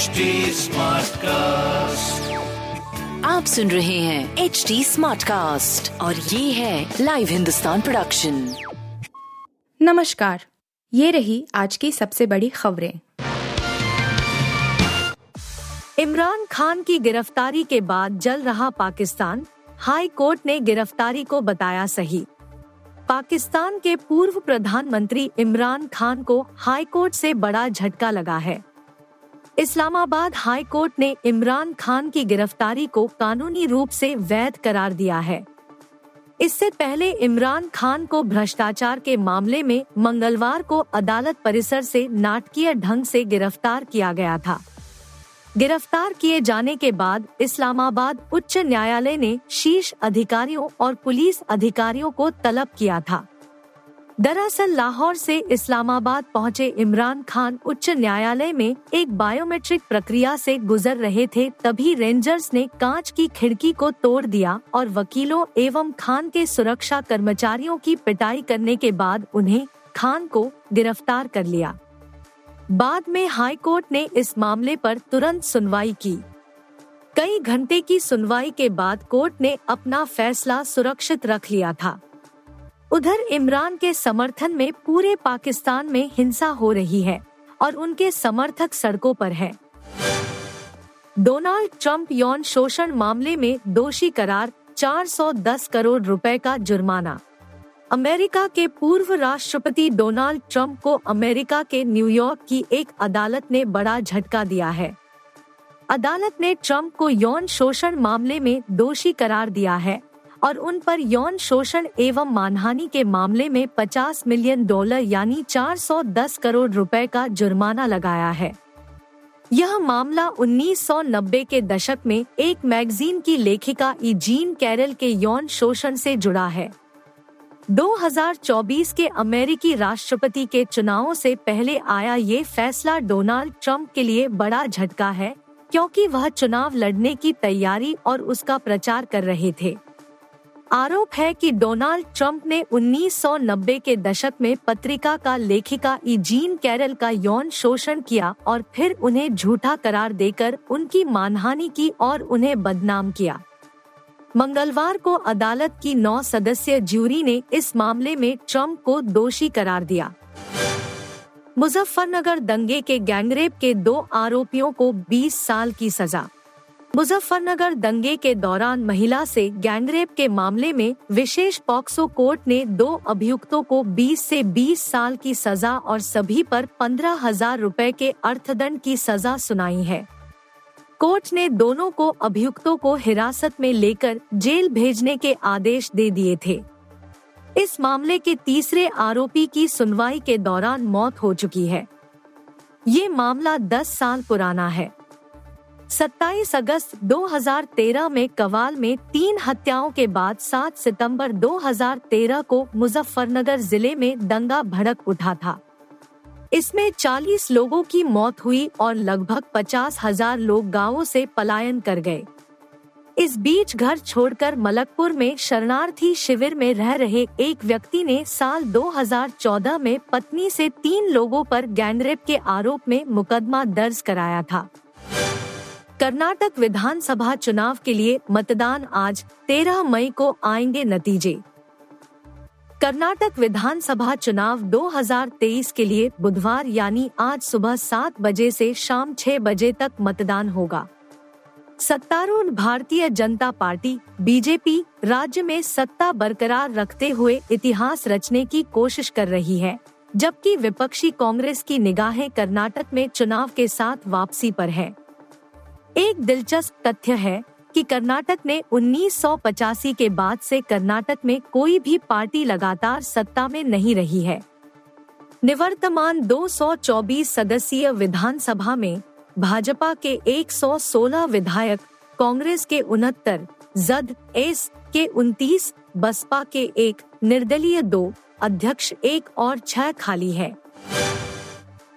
HD cast आप सुन रहे हैं एच डी स्मार्ट कास्ट और ये है लाइव हिंदुस्तान प्रोडक्शन नमस्कार। ये रही आज की सबसे बड़ी खबरें। इमरान खान की गिरफ्तारी के बाद जल रहा पाकिस्तान। हाई कोर्ट ने गिरफ्तारी को बताया सही। पाकिस्तान के पूर्व प्रधानमंत्री इमरान खान को हाई कोर्ट से बड़ा झटका लगा है। इस्लामाबाद हाई कोर्ट ने इमरान खान की गिरफ्तारी को कानूनी रूप से वैध करार दिया है। इससे पहले इमरान खान को भ्रष्टाचार के मामले में मंगलवार को अदालत परिसर से नाटकीय ढंग से गिरफ़्तार किया गया था। गिरफ़्तार किए जाने के बाद इस्लामाबाद उच्च न्यायालय ने शीर्ष अधिकारियों और पुलिस अधिकारियों को तलब किया था। दरअसल लाहौर से इस्लामाबाद पहुँचे इमरान खान उच्च न्यायालय में एक बायोमेट्रिक प्रक्रिया से गुजर रहे थे, तभी रेंजर्स ने कांच की खिड़की को तोड़ दिया और वकीलों एवं खान के सुरक्षा कर्मचारियों की पिटाई करने के बाद उन्हें खान को गिरफ़्तार कर लिया। बाद में हाई कोर्ट ने इस मामले पर तुरंत सुनवाई की। कई घंटे की सुनवाई के बाद कोर्ट ने अपना फैसला सुरक्षित रख लिया था। उधर इमरान के समर्थन में पूरे पाकिस्तान में हिंसा हो रही है और उनके समर्थक सड़कों पर है। डोनाल्ड ट्रंप यौन शोषण मामले में दोषी करार 410 करोड़ रुपए का जुर्माना। अमेरिका के पूर्व राष्ट्रपति डोनाल्ड ट्रंप को अमेरिका के न्यूयॉर्क की एक अदालत ने बड़ा झटका दिया है। अदालत ने ट्रंप को यौन शोषण मामले में दोषी करार दिया है। और उन पर यौन शोषण एवं मानहानि के मामले में 50 मिलियन डॉलर यानी 410 करोड़ रुपए का जुर्माना लगाया है। यह मामला 1990 के दशक में एक मैगजीन की लेखिका इजीन कैरल के यौन शोषण से जुड़ा है। 2024 के अमेरिकी राष्ट्रपति के चुनावों से पहले आया ये फैसला डोनाल्ड ट्रंप के लिए बड़ा झटका है, क्योंकि वह चुनाव लड़ने की तैयारी और उसका प्रचार कर रहे थे। आरोप है कि डोनाल्ड ट्रंप ने 1990 के दशक में पत्रिका का लेखिका इजीन कैरल का यौन शोषण किया और फिर उन्हें झूठा करार देकर उनकी मानहानि की और उन्हें बदनाम किया। मंगलवार को अदालत की नौ सदस्यीय ज्यूरी ने इस मामले में ट्रंप को दोषी करार दिया। मुजफ्फरनगर दंगे के गैंगरेप के दो आरोपियों को 20 साल की सजा। मुजफ्फरनगर दंगे के दौरान महिला से गैंगरेप के मामले में विशेष पॉक्सो कोर्ट ने दो अभियुक्तों को 20 से 20 साल की सजा और सभी पर पंद्रह हज़ार रूपए के अर्थदंड की सजा सुनाई है। कोर्ट ने दोनों को अभियुक्तों को हिरासत में लेकर जेल भेजने के आदेश दे दिए थे। इस मामले के तीसरे आरोपी की सुनवाई के दौरान मौत हो चुकी है। ये मामला 10 साल पुराना है। 27 अगस्त 2013 में कवाल में तीन हत्याओं के बाद 7 सितंबर 2013 को मुजफ्फरनगर ज़िले में दंगा भड़क उठा था। इसमें 40 लोगों की मौत हुई और लगभग पचास हज़ार लोग गाँवों से पलायन कर गए। इस बीच घर छोड़कर मलकपुर में शरणार्थी शिविर में रह रहे एक व्यक्ति ने साल 2014 में पत्नी से तीन लोगों पर गैंगरेप के आरोप में मुकदमा दर्ज कराया था। कर्नाटक विधानसभा चुनाव के लिए मतदान आज 13 मई को आएँगे नतीजे। कर्नाटक विधानसभा चुनाव 2023 के लिए बुधवार यानी आज सुबह सात बजे से शाम छह बजे तक मतदान होगा। सत्तारूढ़ भारतीय जनता पार्टी, बीजेपी, राज्य में सत्ता बरकरार रखते हुए इतिहास रचने की कोशिश कर रही है, जबकि विपक्षी कांग्रेस की निगाहें कर्नाटक में चुनाव के साथ वापसी पर है। एक दिलचस्प तथ्य है कि कर्नाटक ने 1985 के बाद से कर्नाटक में कोई भी पार्टी लगातार सत्ता में नहीं रही है। निवर्तमान 224 सदस्यीय विधानसभा में भाजपा के 116 विधायक, कांग्रेस के उनहत्तर, जद, एस के 29 बसपा के एक, निर्दलीय दो, अध्यक्ष एक और छह खाली है।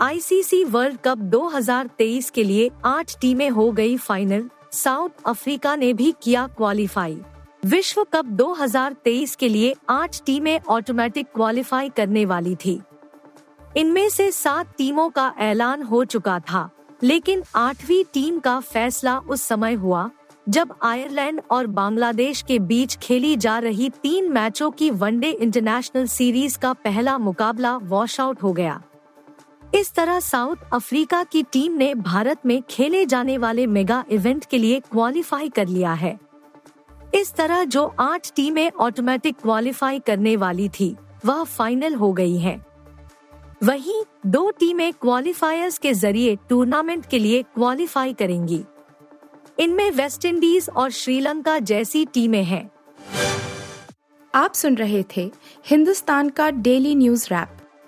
आईसीसी वर्ल्ड कप 2023 के लिए आठ टीमें हो गई फाइनल। साउथ अफ्रीका ने भी किया क्वालिफाई। विश्व कप 2023 के लिए आठ टीमें ऑटोमेटिक क्वालिफाई करने वाली थी। इनमें से सात टीमों का ऐलान हो चुका था, लेकिन आठवीं टीम का फैसला उस समय हुआ, जब आयरलैंड और बांग्लादेश के बीच खेली जा रही तीन मैचों की वनडे इंटरनेशनल सीरीज़ का पहला मुकाबला वॉश आउट हो गया। इस तरह साउथ अफ्रीका की टीम ने भारत में खेले जाने वाले मेगा इवेंट के लिए क्वालिफाई कर लिया है। इस तरह जो आठ टीमें ऑटोमेटिक क्वालिफाई करने वाली थी, वह फाइनल हो गई हैं। वहीं दो टीमें क्वालिफायर्स के ज़रिए टूर्नामेंट के लिए क्वालिफाई करेंगी। इनमें वेस्ट इंडीज और श्रीलंका जैसी टीमें हैं। आप सुन रहे थे हिंदुस्तान का डेली न्यूज़ रैप।